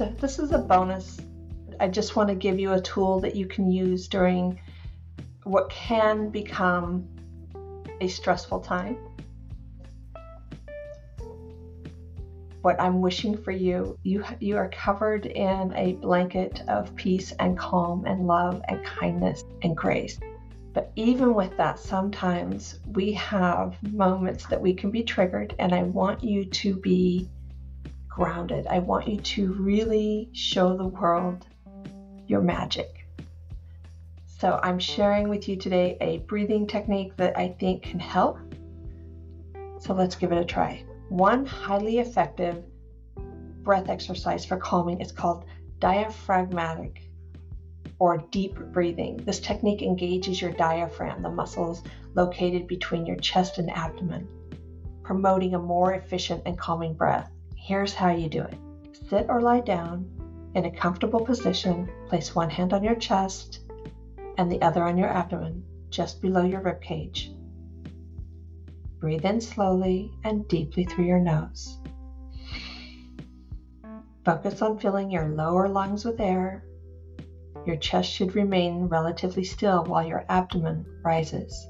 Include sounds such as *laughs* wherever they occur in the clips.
is a this is a bonus. I just want to give you a tool that you can use during what can become a stressful time. What I'm wishing for you, you you are covered in a blanket of peace and calm and love and kindness and grace. But even with that, sometimes we have moments that we can be triggered, and I want you to be grounded. I want you to really show the world your magic. So, I'm sharing with you today a breathing technique that I think can help. So, let's give it a try. One highly effective breath exercise for calming is called diaphragmatic or deep breathing. This technique engages your diaphragm, the muscles located between your chest and abdomen, promoting a more efficient and calming breath. Here's how you do it sit or lie down in a comfortable position. Place one hand on your chest and the other on your abdomen, just below your rib cage. Breathe in slowly and deeply through your nose. Focus on filling your lower lungs with air. Your chest should remain relatively still while your abdomen rises.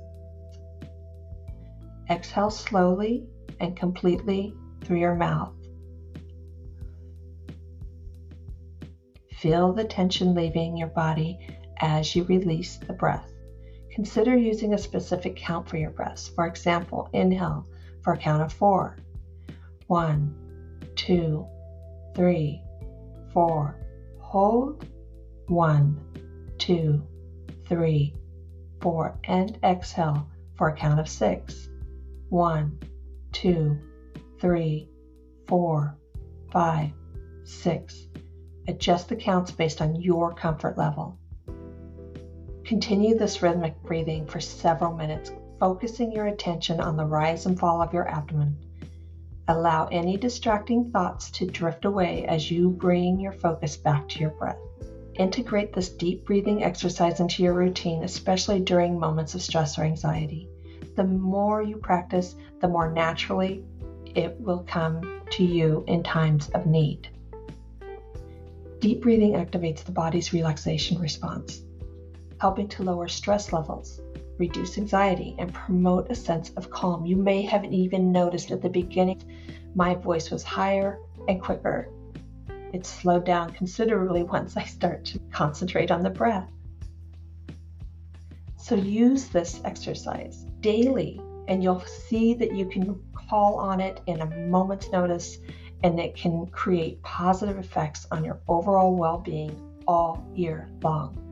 Exhale slowly and completely through your mouth. Feel the tension leaving your body as you release the breath. Consider using a specific count for your breaths. For example, inhale for a count of four. One, two, three, four. Hold. One, two, three, four. And exhale for a count of six. One, two, three, four, five, six. Adjust the counts based on your comfort level. Continue this rhythmic breathing for several minutes, focusing your attention on the rise and fall of your abdomen. Allow any distracting thoughts to drift away as you bring your focus back to your breath. Integrate this deep breathing exercise into your routine, especially during moments of stress or anxiety. The more you practice, the more naturally it will come to you in times of need. Deep breathing activates the body's relaxation response, helping to lower stress levels, reduce anxiety, and promote a sense of calm. You may have even noticed at the beginning my voice was higher and quicker. It slowed down considerably *laughs* once I start to concentrate on the breath. So use this exercise daily, and you'll see that you can call on it in a moment's notice and it can create positive effects on your overall well being all year long.